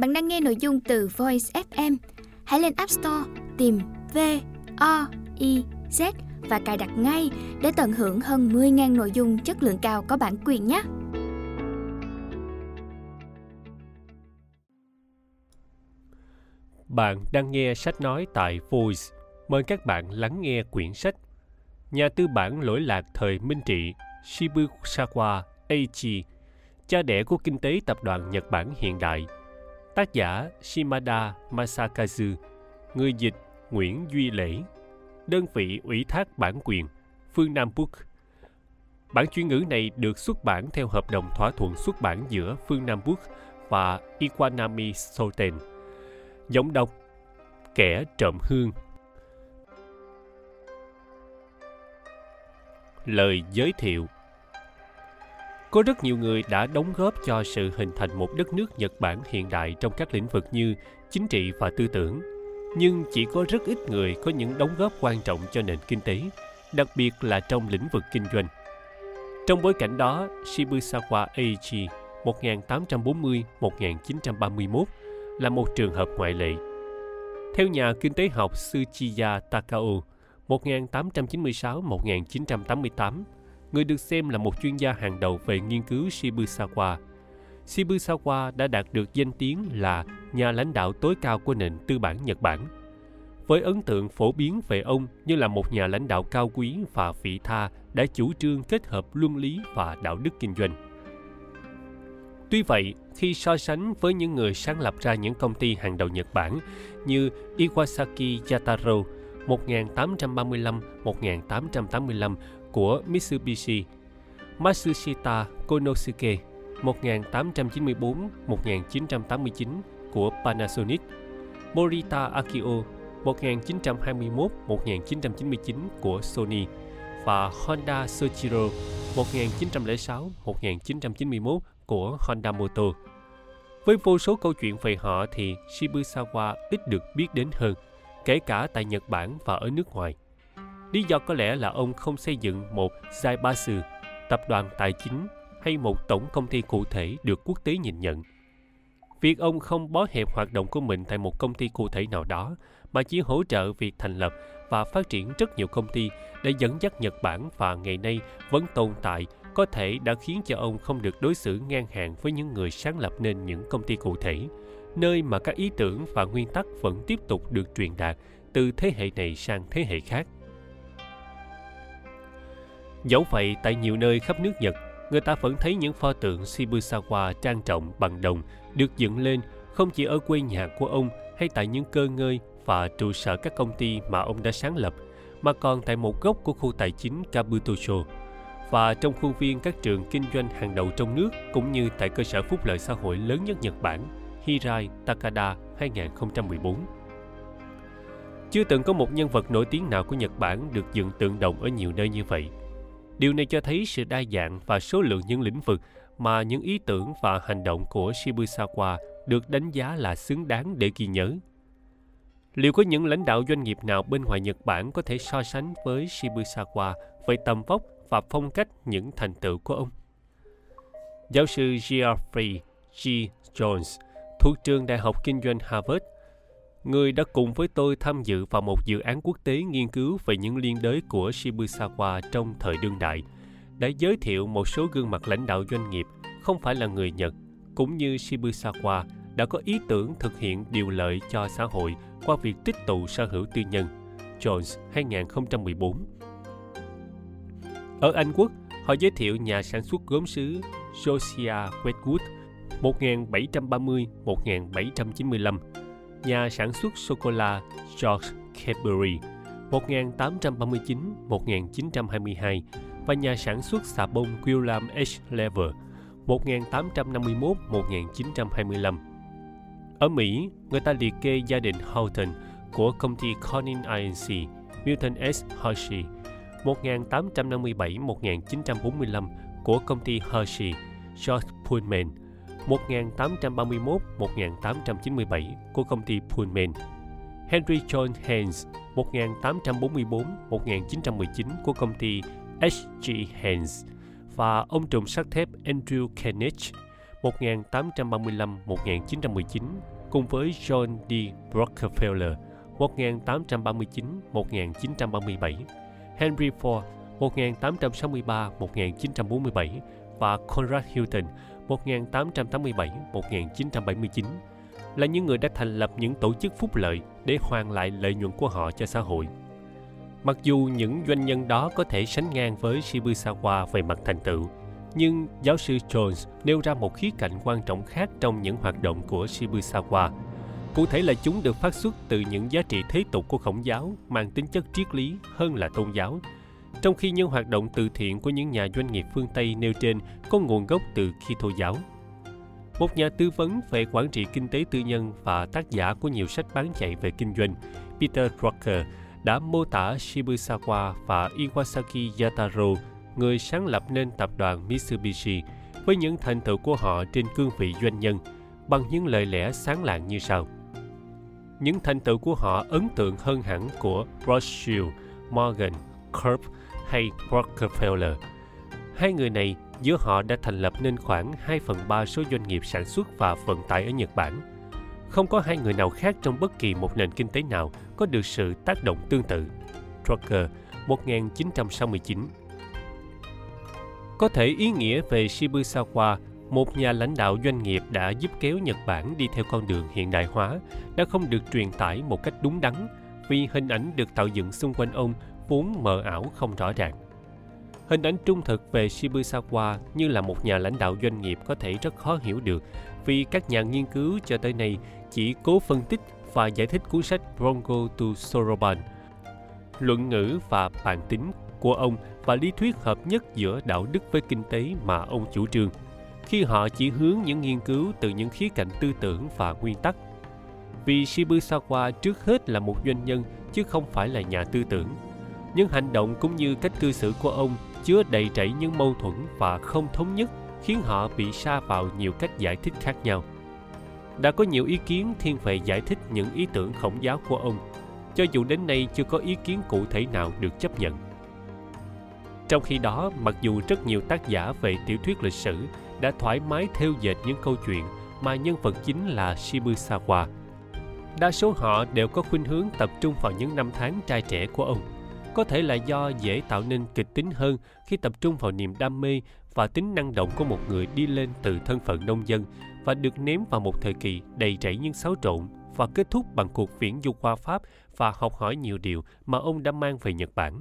Bạn đang nghe nội dung từ Voice FM. Hãy lên App Store tìm V O I Z và cài đặt ngay để tận hưởng hơn 10.000 nội dung chất lượng cao có bản quyền nhé. Bạn đang nghe sách nói tại Voice. Mời các bạn lắng nghe quyển sách Nhà tư bản lỗi lạc thời Minh Trị Shibusawa Eiichi, cha đẻ của kinh tế tập đoàn Nhật Bản hiện đại. Tác giả Shimada Masakazu, người dịch Nguyễn Duy Lễ, đơn vị ủy thác bản quyền Phương Nam Book. Bản chuyên ngữ này được xuất bản theo hợp đồng thỏa thuận xuất bản giữa Phương Nam Book và Iwanami Soten. Giọng đọc Kẻ trộm hương Lời giới thiệu có rất nhiều người đã đóng góp cho sự hình thành một đất nước Nhật Bản hiện đại trong các lĩnh vực như chính trị và tư tưởng, nhưng chỉ có rất ít người có những đóng góp quan trọng cho nền kinh tế, đặc biệt là trong lĩnh vực kinh doanh. Trong bối cảnh đó, Shibusawa Eiichi 1840-1931 là một trường hợp ngoại lệ. Theo nhà kinh tế học Tsuchiya Takao, 1896-1988, người được xem là một chuyên gia hàng đầu về nghiên cứu Shibusawa. Shibusawa đã đạt được danh tiếng là nhà lãnh đạo tối cao của nền tư bản Nhật Bản. Với ấn tượng phổ biến về ông như là một nhà lãnh đạo cao quý và vị tha đã chủ trương kết hợp luân lý và đạo đức kinh doanh. Tuy vậy, khi so sánh với những người sáng lập ra những công ty hàng đầu Nhật Bản như Iwasaki Yataro 1835-1885 của Mitsubishi, Matsushita Konosuke 1894-1989 của Panasonic, Morita Akio 1921-1999 của Sony và Honda Soichiro 1906-1991 của Honda Motor. Với vô số câu chuyện về họ thì Shibusawa ít được biết đến hơn – kể cả tại Nhật Bản và ở nước ngoài. Lý do có lẽ là ông không xây dựng một Zaibatsu, tập đoàn tài chính hay một tổng công ty cụ thể được quốc tế nhìn nhận. Việc ông không bó hẹp hoạt động của mình tại một công ty cụ thể nào đó, mà chỉ hỗ trợ việc thành lập và phát triển rất nhiều công ty để dẫn dắt Nhật Bản và ngày nay vẫn tồn tại có thể đã khiến cho ông không được đối xử ngang hàng với những người sáng lập nên những công ty cụ thể, nơi mà các ý tưởng và nguyên tắc vẫn tiếp tục được truyền đạt từ thế hệ này sang thế hệ khác. Dẫu vậy, tại nhiều nơi khắp nước Nhật, người ta vẫn thấy những pho tượng Shibusawa trang trọng bằng đồng được dựng lên không chỉ ở quê nhà của ông hay tại những cơ ngơi và trụ sở các công ty mà ông đã sáng lập, mà còn tại một góc của khu tài chính Kabutocho và trong khuôn viên các trường kinh doanh hàng đầu trong nước cũng như tại cơ sở phúc lợi xã hội lớn nhất Nhật Bản Hirai Takada 2014. Chưa từng có một nhân vật nổi tiếng nào của Nhật Bản được dựng tượng đồng ở nhiều nơi như vậy. Điều này cho thấy sự đa dạng và số lượng những lĩnh vực mà những ý tưởng và hành động của Shibusawa được đánh giá là xứng đáng để ghi nhớ. Liệu có những lãnh đạo doanh nghiệp nào bên ngoài Nhật Bản có thể so sánh với Shibusawa về tầm vóc và phong cách những thành tựu của ông? Giáo sư Geoffrey G. Jones thuộc trường Đại học Kinh doanh Harvard, người đã cùng với tôi tham dự vào một dự án quốc tế nghiên cứu về những liên đới của Shibusawa trong thời đương đại, đã giới thiệu một số gương mặt lãnh đạo doanh nghiệp không phải là người Nhật, cũng như Shibusawa đã có ý tưởng thực hiện điều lợi cho xã hội qua việc tích tụ sở hữu tư nhân. Jones 2014 Ở Anh Quốc, họ giới thiệu nhà sản xuất gốm sứ Josiah Wedgwood 1730-1795, nhà sản xuất sô-cô-la George Cadbury 1839-1922 và nhà sản xuất xà bông William H. Lever 1851-1925. Ở Mỹ, người ta liệt kê gia đình Houghton của công ty Corning Inc. Milton S. Hershey 1857-1945 của công ty Hershey George Pullman 1831-1897 của công ty Pullman, Henry John Haynes 1844-1919 của công ty H.G. Haynes và ông trùm sắt thép Andrew Carnegie 1835-1919 cùng với John D. Rockefeller 1839-1937, Henry Ford 1863-1947 và Conrad Hilton 1887-1979 là những người đã thành lập những tổ chức phúc lợi để hoàn lại lợi nhuận của họ cho xã hội. Mặc dù những doanh nhân đó có thể sánh ngang với Shibusawa về mặt thành tựu, nhưng giáo sư Jones nêu ra một khía cạnh quan trọng khác trong những hoạt động của Shibusawa. Cụ thể là chúng được phát xuất từ những giá trị thế tục của khổng giáo mang tính chất triết lý hơn là tôn giáo, trong khi những hoạt động từ thiện của những nhà doanh nghiệp phương Tây nêu trên có nguồn gốc từ Kitô giáo. Một nhà tư vấn về quản trị kinh tế tư nhân và tác giả của nhiều sách bán chạy về kinh doanh, Peter Drucker đã mô tả Shibusawa và Iwasaki Yataro, người sáng lập nên tập đoàn Mitsubishi, với những thành tựu của họ trên cương vị doanh nhân, bằng những lời lẽ sáng lạng như sau. Những thành tựu của họ ấn tượng hơn hẳn của Rothschild, Morgan, Kurb hay Rockefeller. Hai người này giữa họ đã thành lập nên khoảng 2 phần 3 số doanh nghiệp sản xuất và vận tải ở Nhật Bản. Không có hai người nào khác trong bất kỳ một nền kinh tế nào có được sự tác động tương tự. Drucker, 1969 Có thể ý nghĩa về Shibusawa, một nhà lãnh đạo doanh nghiệp đã giúp kéo Nhật Bản đi theo con đường hiện đại hóa, đã không được truyền tải một cách đúng đắn vì hình ảnh được tạo dựng xung quanh ông vốn mờ ảo không rõ ràng. Hình ảnh trung thực về Shibusawa như là một nhà lãnh đạo doanh nghiệp có thể rất khó hiểu được vì các nhà nghiên cứu cho tới nay chỉ cố phân tích và giải thích cuốn sách Bronco to Soroban, luận ngữ và bản tính của ông và lý thuyết hợp nhất giữa đạo đức với kinh tế mà ông chủ trương, khi họ chỉ hướng những nghiên cứu từ những khía cạnh tư tưởng và nguyên tắc. Vì Shibusawa trước hết là một doanh nhân chứ không phải là nhà tư tưởng. Những hành động cũng như cách cư xử của ông chứa đầy rẫy những mâu thuẫn và không thống nhất, khiến họ bị sa vào nhiều cách giải thích khác nhau. Đã có nhiều ý kiến thiên về giải thích những ý tưởng khổng giáo của ông, cho dù đến nay chưa có ý kiến cụ thể nào được chấp nhận. Trong khi đó, mặc dù rất nhiều tác giả về tiểu thuyết lịch sử đã thoải mái theo dệt những câu chuyện mà nhân vật chính là shibusawa, đa số họ đều có khuynh hướng tập trung vào những năm tháng trai trẻ của ông có thể là do dễ tạo nên kịch tính hơn khi tập trung vào niềm đam mê và tính năng động của một người đi lên từ thân phận nông dân và được ném vào một thời kỳ đầy rẫy những xáo trộn và kết thúc bằng cuộc viễn du qua Pháp và học hỏi nhiều điều mà ông đã mang về Nhật Bản.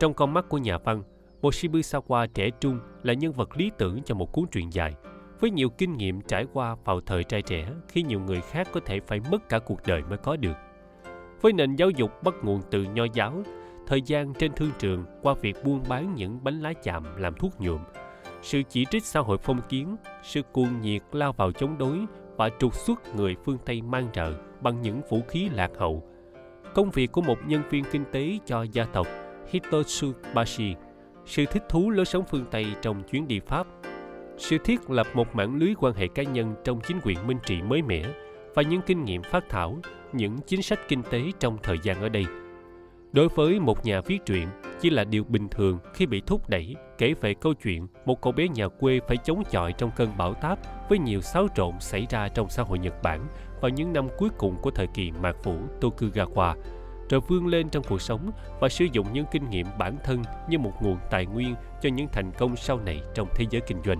Trong con mắt của nhà văn, Moshibu Sawa trẻ trung là nhân vật lý tưởng cho một cuốn truyện dài, với nhiều kinh nghiệm trải qua vào thời trai trẻ khi nhiều người khác có thể phải mất cả cuộc đời mới có được. Với nền giáo dục bắt nguồn từ nho giáo, thời gian trên thương trường qua việc buôn bán những bánh lá chạm làm thuốc nhuộm, sự chỉ trích xã hội phong kiến, sự cuồng nhiệt lao vào chống đối và trục xuất người phương Tây mang trợ bằng những vũ khí lạc hậu. Công việc của một nhân viên kinh tế cho gia tộc Hitotsubashi, sự thích thú lối sống phương Tây trong chuyến đi Pháp, sự thiết lập một mạng lưới quan hệ cá nhân trong chính quyền minh trị mới mẻ và những kinh nghiệm phát thảo, những chính sách kinh tế trong thời gian ở đây – đối với một nhà viết truyện chỉ là điều bình thường khi bị thúc đẩy kể về câu chuyện một cậu bé nhà quê phải chống chọi trong cơn bão táp với nhiều xáo trộn xảy ra trong xã hội Nhật Bản vào những năm cuối cùng của thời kỳ mạt phủ Tokugawa, rồi vươn lên trong cuộc sống và sử dụng những kinh nghiệm bản thân như một nguồn tài nguyên cho những thành công sau này trong thế giới kinh doanh.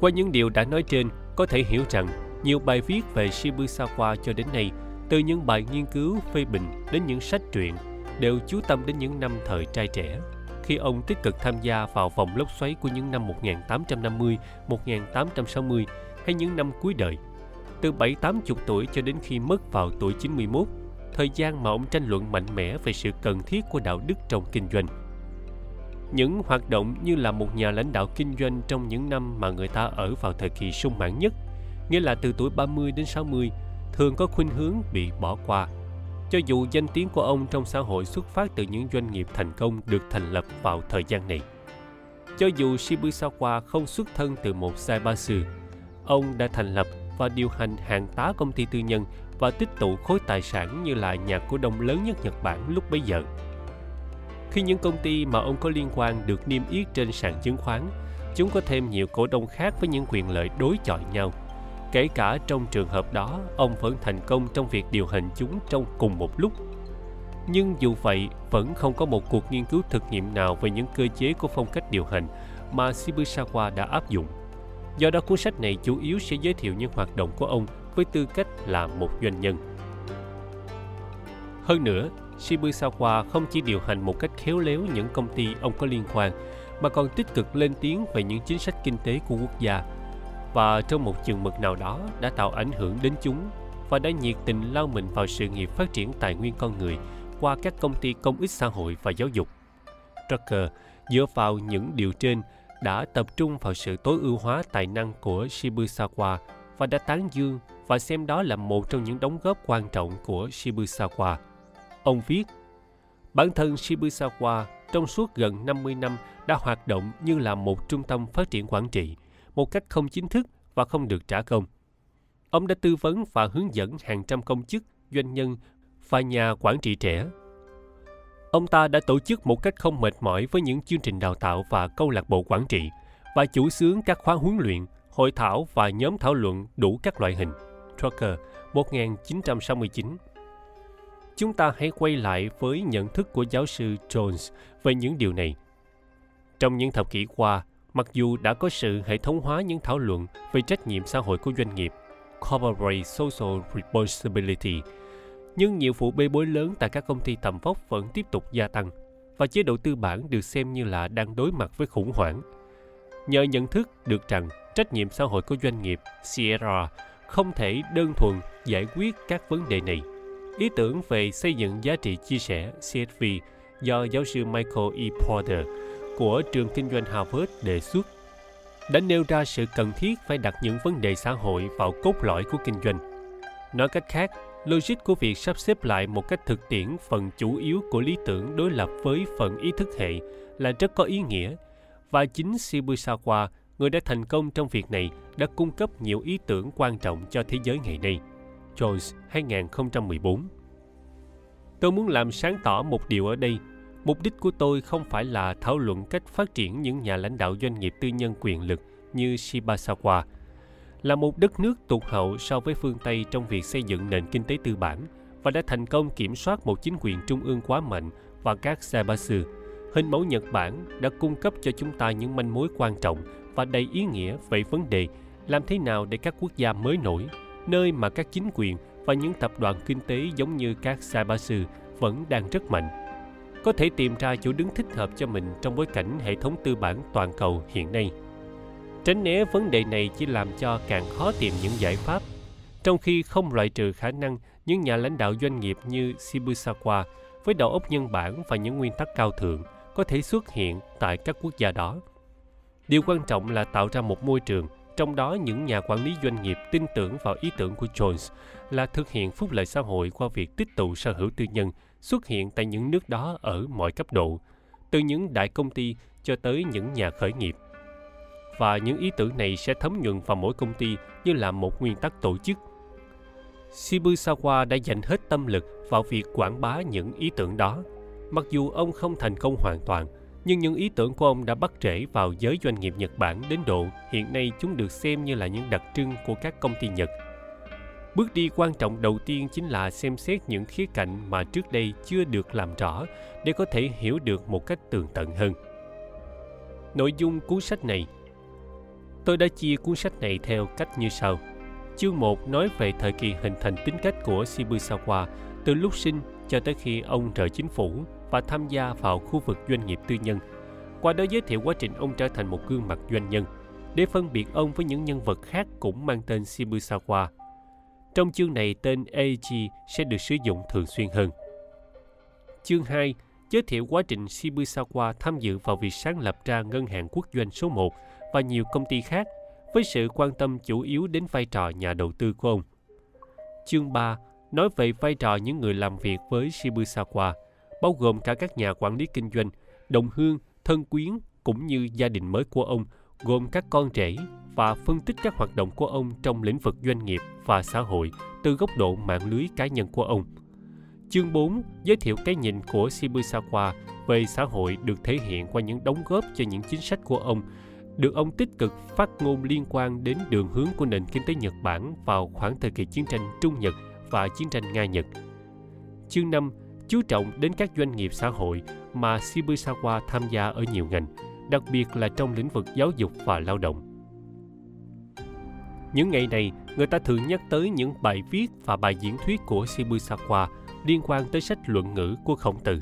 Qua những điều đã nói trên, có thể hiểu rằng nhiều bài viết về Shibusawa cho đến nay từ những bài nghiên cứu phê bình đến những sách truyện đều chú tâm đến những năm thời trai trẻ khi ông tích cực tham gia vào vòng lốc xoáy của những năm 1850, 1860 hay những năm cuối đời. Từ 7-80 tuổi cho đến khi mất vào tuổi 91, thời gian mà ông tranh luận mạnh mẽ về sự cần thiết của đạo đức trong kinh doanh. Những hoạt động như là một nhà lãnh đạo kinh doanh trong những năm mà người ta ở vào thời kỳ sung mãn nhất, nghĩa là từ tuổi 30 đến 60, thường có khuynh hướng bị bỏ qua. Cho dù danh tiếng của ông trong xã hội xuất phát từ những doanh nghiệp thành công được thành lập vào thời gian này. Cho dù Shibusawa không xuất thân từ một Saibasu, ông đã thành lập và điều hành hàng tá công ty tư nhân và tích tụ khối tài sản như là nhà cổ đông lớn nhất Nhật Bản lúc bấy giờ. Khi những công ty mà ông có liên quan được niêm yết trên sàn chứng khoán, chúng có thêm nhiều cổ đông khác với những quyền lợi đối chọi nhau. Kể cả trong trường hợp đó, ông vẫn thành công trong việc điều hành chúng trong cùng một lúc. Nhưng dù vậy, vẫn không có một cuộc nghiên cứu thực nghiệm nào về những cơ chế của phong cách điều hành mà Shibusawa đã áp dụng. Do đó cuốn sách này chủ yếu sẽ giới thiệu những hoạt động của ông với tư cách là một doanh nhân. Hơn nữa, Shibusawa không chỉ điều hành một cách khéo léo những công ty ông có liên quan, mà còn tích cực lên tiếng về những chính sách kinh tế của quốc gia và trong một chừng mực nào đó đã tạo ảnh hưởng đến chúng và đã nhiệt tình lao mình vào sự nghiệp phát triển tài nguyên con người qua các công ty công ích xã hội và giáo dục. Trucker dựa vào những điều trên đã tập trung vào sự tối ưu hóa tài năng của Shibusawa và đã tán dương và xem đó là một trong những đóng góp quan trọng của Shibusawa. Ông viết, bản thân Shibusawa trong suốt gần 50 năm đã hoạt động như là một trung tâm phát triển quản trị, một cách không chính thức và không được trả công. Ông đã tư vấn và hướng dẫn hàng trăm công chức, doanh nhân và nhà quản trị trẻ. Ông ta đã tổ chức một cách không mệt mỏi với những chương trình đào tạo và câu lạc bộ quản trị và chủ xướng các khóa huấn luyện, hội thảo và nhóm thảo luận đủ các loại hình. Trucker, 1969 Chúng ta hãy quay lại với nhận thức của giáo sư Jones về những điều này. Trong những thập kỷ qua, mặc dù đã có sự hệ thống hóa những thảo luận về trách nhiệm xã hội của doanh nghiệp, Corporate Social Responsibility, nhưng nhiều vụ bê bối lớn tại các công ty tầm vóc vẫn tiếp tục gia tăng và chế độ tư bản được xem như là đang đối mặt với khủng hoảng. Nhờ nhận thức được rằng trách nhiệm xã hội của doanh nghiệp Sierra không thể đơn thuần giải quyết các vấn đề này. Ý tưởng về xây dựng giá trị chia sẻ CSV do giáo sư Michael E. Porter của trường kinh doanh Harvard đề xuất đã nêu ra sự cần thiết phải đặt những vấn đề xã hội vào cốt lõi của kinh doanh. Nói cách khác, logic của việc sắp xếp lại một cách thực tiễn phần chủ yếu của lý tưởng đối lập với phần ý thức hệ là rất có ý nghĩa và chính Shibusawa, người đã thành công trong việc này, đã cung cấp nhiều ý tưởng quan trọng cho thế giới ngày nay. Jones 2014 Tôi muốn làm sáng tỏ một điều ở đây. Mục đích của tôi không phải là thảo luận cách phát triển những nhà lãnh đạo doanh nghiệp tư nhân quyền lực như Shibasawa, là một đất nước tụt hậu so với phương Tây trong việc xây dựng nền kinh tế tư bản và đã thành công kiểm soát một chính quyền trung ương quá mạnh và các Zaibatsu. Hình mẫu Nhật Bản đã cung cấp cho chúng ta những manh mối quan trọng và đầy ý nghĩa về vấn đề làm thế nào để các quốc gia mới nổi, nơi mà các chính quyền và những tập đoàn kinh tế giống như các Zaibatsu vẫn đang rất mạnh, có thể tìm ra chỗ đứng thích hợp cho mình trong bối cảnh hệ thống tư bản toàn cầu hiện nay. Tránh né vấn đề này chỉ làm cho càng khó tìm những giải pháp, trong khi không loại trừ khả năng những nhà lãnh đạo doanh nghiệp như Shibusawa với đầu óc nhân bản và những nguyên tắc cao thượng có thể xuất hiện tại các quốc gia đó. Điều quan trọng là tạo ra một môi trường trong đó những nhà quản lý doanh nghiệp tin tưởng vào ý tưởng của Jones là thực hiện phúc lợi xã hội qua việc tích tụ sở hữu tư nhân xuất hiện tại những nước đó ở mọi cấp độ, từ những đại công ty cho tới những nhà khởi nghiệp. Và những ý tưởng này sẽ thấm nhuận vào mỗi công ty như là một nguyên tắc tổ chức. Shibusawa đã dành hết tâm lực vào việc quảng bá những ý tưởng đó. Mặc dù ông không thành công hoàn toàn, nhưng những ý tưởng của ông đã bắt rễ vào giới doanh nghiệp Nhật Bản đến độ hiện nay chúng được xem như là những đặc trưng của các công ty Nhật. Bước đi quan trọng đầu tiên chính là xem xét những khía cạnh mà trước đây chưa được làm rõ để có thể hiểu được một cách tường tận hơn. Nội dung cuốn sách này Tôi đã chia cuốn sách này theo cách như sau. Chương 1 nói về thời kỳ hình thành tính cách của Shibusawa từ lúc sinh cho tới khi ông rời chính phủ và tham gia vào khu vực doanh nghiệp tư nhân. Qua đó giới thiệu quá trình ông trở thành một gương mặt doanh nhân, để phân biệt ông với những nhân vật khác cũng mang tên Shibusawa. Trong chương này tên Eiji sẽ được sử dụng thường xuyên hơn. Chương 2 giới thiệu quá trình Shibusawa tham dự vào việc sáng lập ra Ngân hàng Quốc doanh số 1 và nhiều công ty khác với sự quan tâm chủ yếu đến vai trò nhà đầu tư của ông. Chương 3 nói về vai trò những người làm việc với Shibusawa – bao gồm cả các nhà quản lý kinh doanh, đồng hương, thân quyến cũng như gia đình mới của ông, gồm các con trẻ và phân tích các hoạt động của ông trong lĩnh vực doanh nghiệp và xã hội từ góc độ mạng lưới cá nhân của ông. Chương 4 giới thiệu cái nhìn của Shibusawa về xã hội được thể hiện qua những đóng góp cho những chính sách của ông được ông tích cực phát ngôn liên quan đến đường hướng của nền kinh tế Nhật Bản vào khoảng thời kỳ chiến tranh Trung Nhật và chiến tranh Nga Nhật. Chương 5 chú trọng đến các doanh nghiệp xã hội mà Shibusawa tham gia ở nhiều ngành, đặc biệt là trong lĩnh vực giáo dục và lao động. Những ngày này, người ta thường nhắc tới những bài viết và bài diễn thuyết của Shibusawa liên quan tới sách luận ngữ của khổng tử.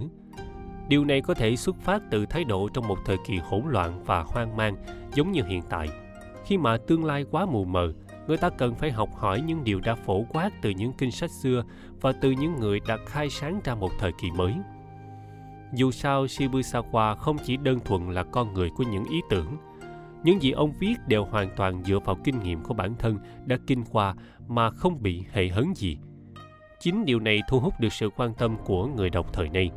Điều này có thể xuất phát từ thái độ trong một thời kỳ hỗn loạn và hoang mang giống như hiện tại. Khi mà tương lai quá mù mờ, người ta cần phải học hỏi những điều đã phổ quát từ những kinh sách xưa và từ những người đã khai sáng ra một thời kỳ mới. Dù sao, Shibusawa không chỉ đơn thuần là con người của những ý tưởng. Những gì ông viết đều hoàn toàn dựa vào kinh nghiệm của bản thân đã kinh qua mà không bị hệ hấn gì. Chính điều này thu hút được sự quan tâm của người đọc thời nay.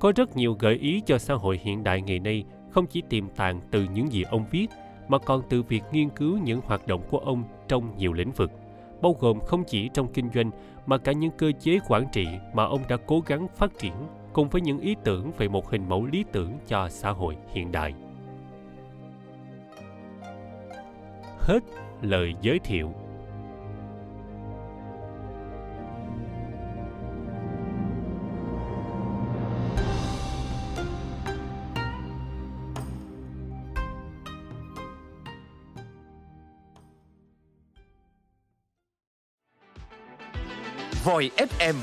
Có rất nhiều gợi ý cho xã hội hiện đại ngày nay không chỉ tiềm tàng từ những gì ông viết mà còn từ việc nghiên cứu những hoạt động của ông trong nhiều lĩnh vực, bao gồm không chỉ trong kinh doanh mà cả những cơ chế quản trị mà ông đã cố gắng phát triển cùng với những ý tưởng về một hình mẫu lý tưởng cho xã hội hiện đại. Hết lời giới thiệu. Voi FM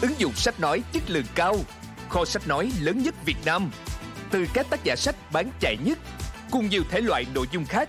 Ứng dụng sách nói chất lượng cao, Kho sách nói lớn nhất Việt Nam. Từ các tác giả sách bán chạy nhất, Cùng nhiều thể loại nội dung khác.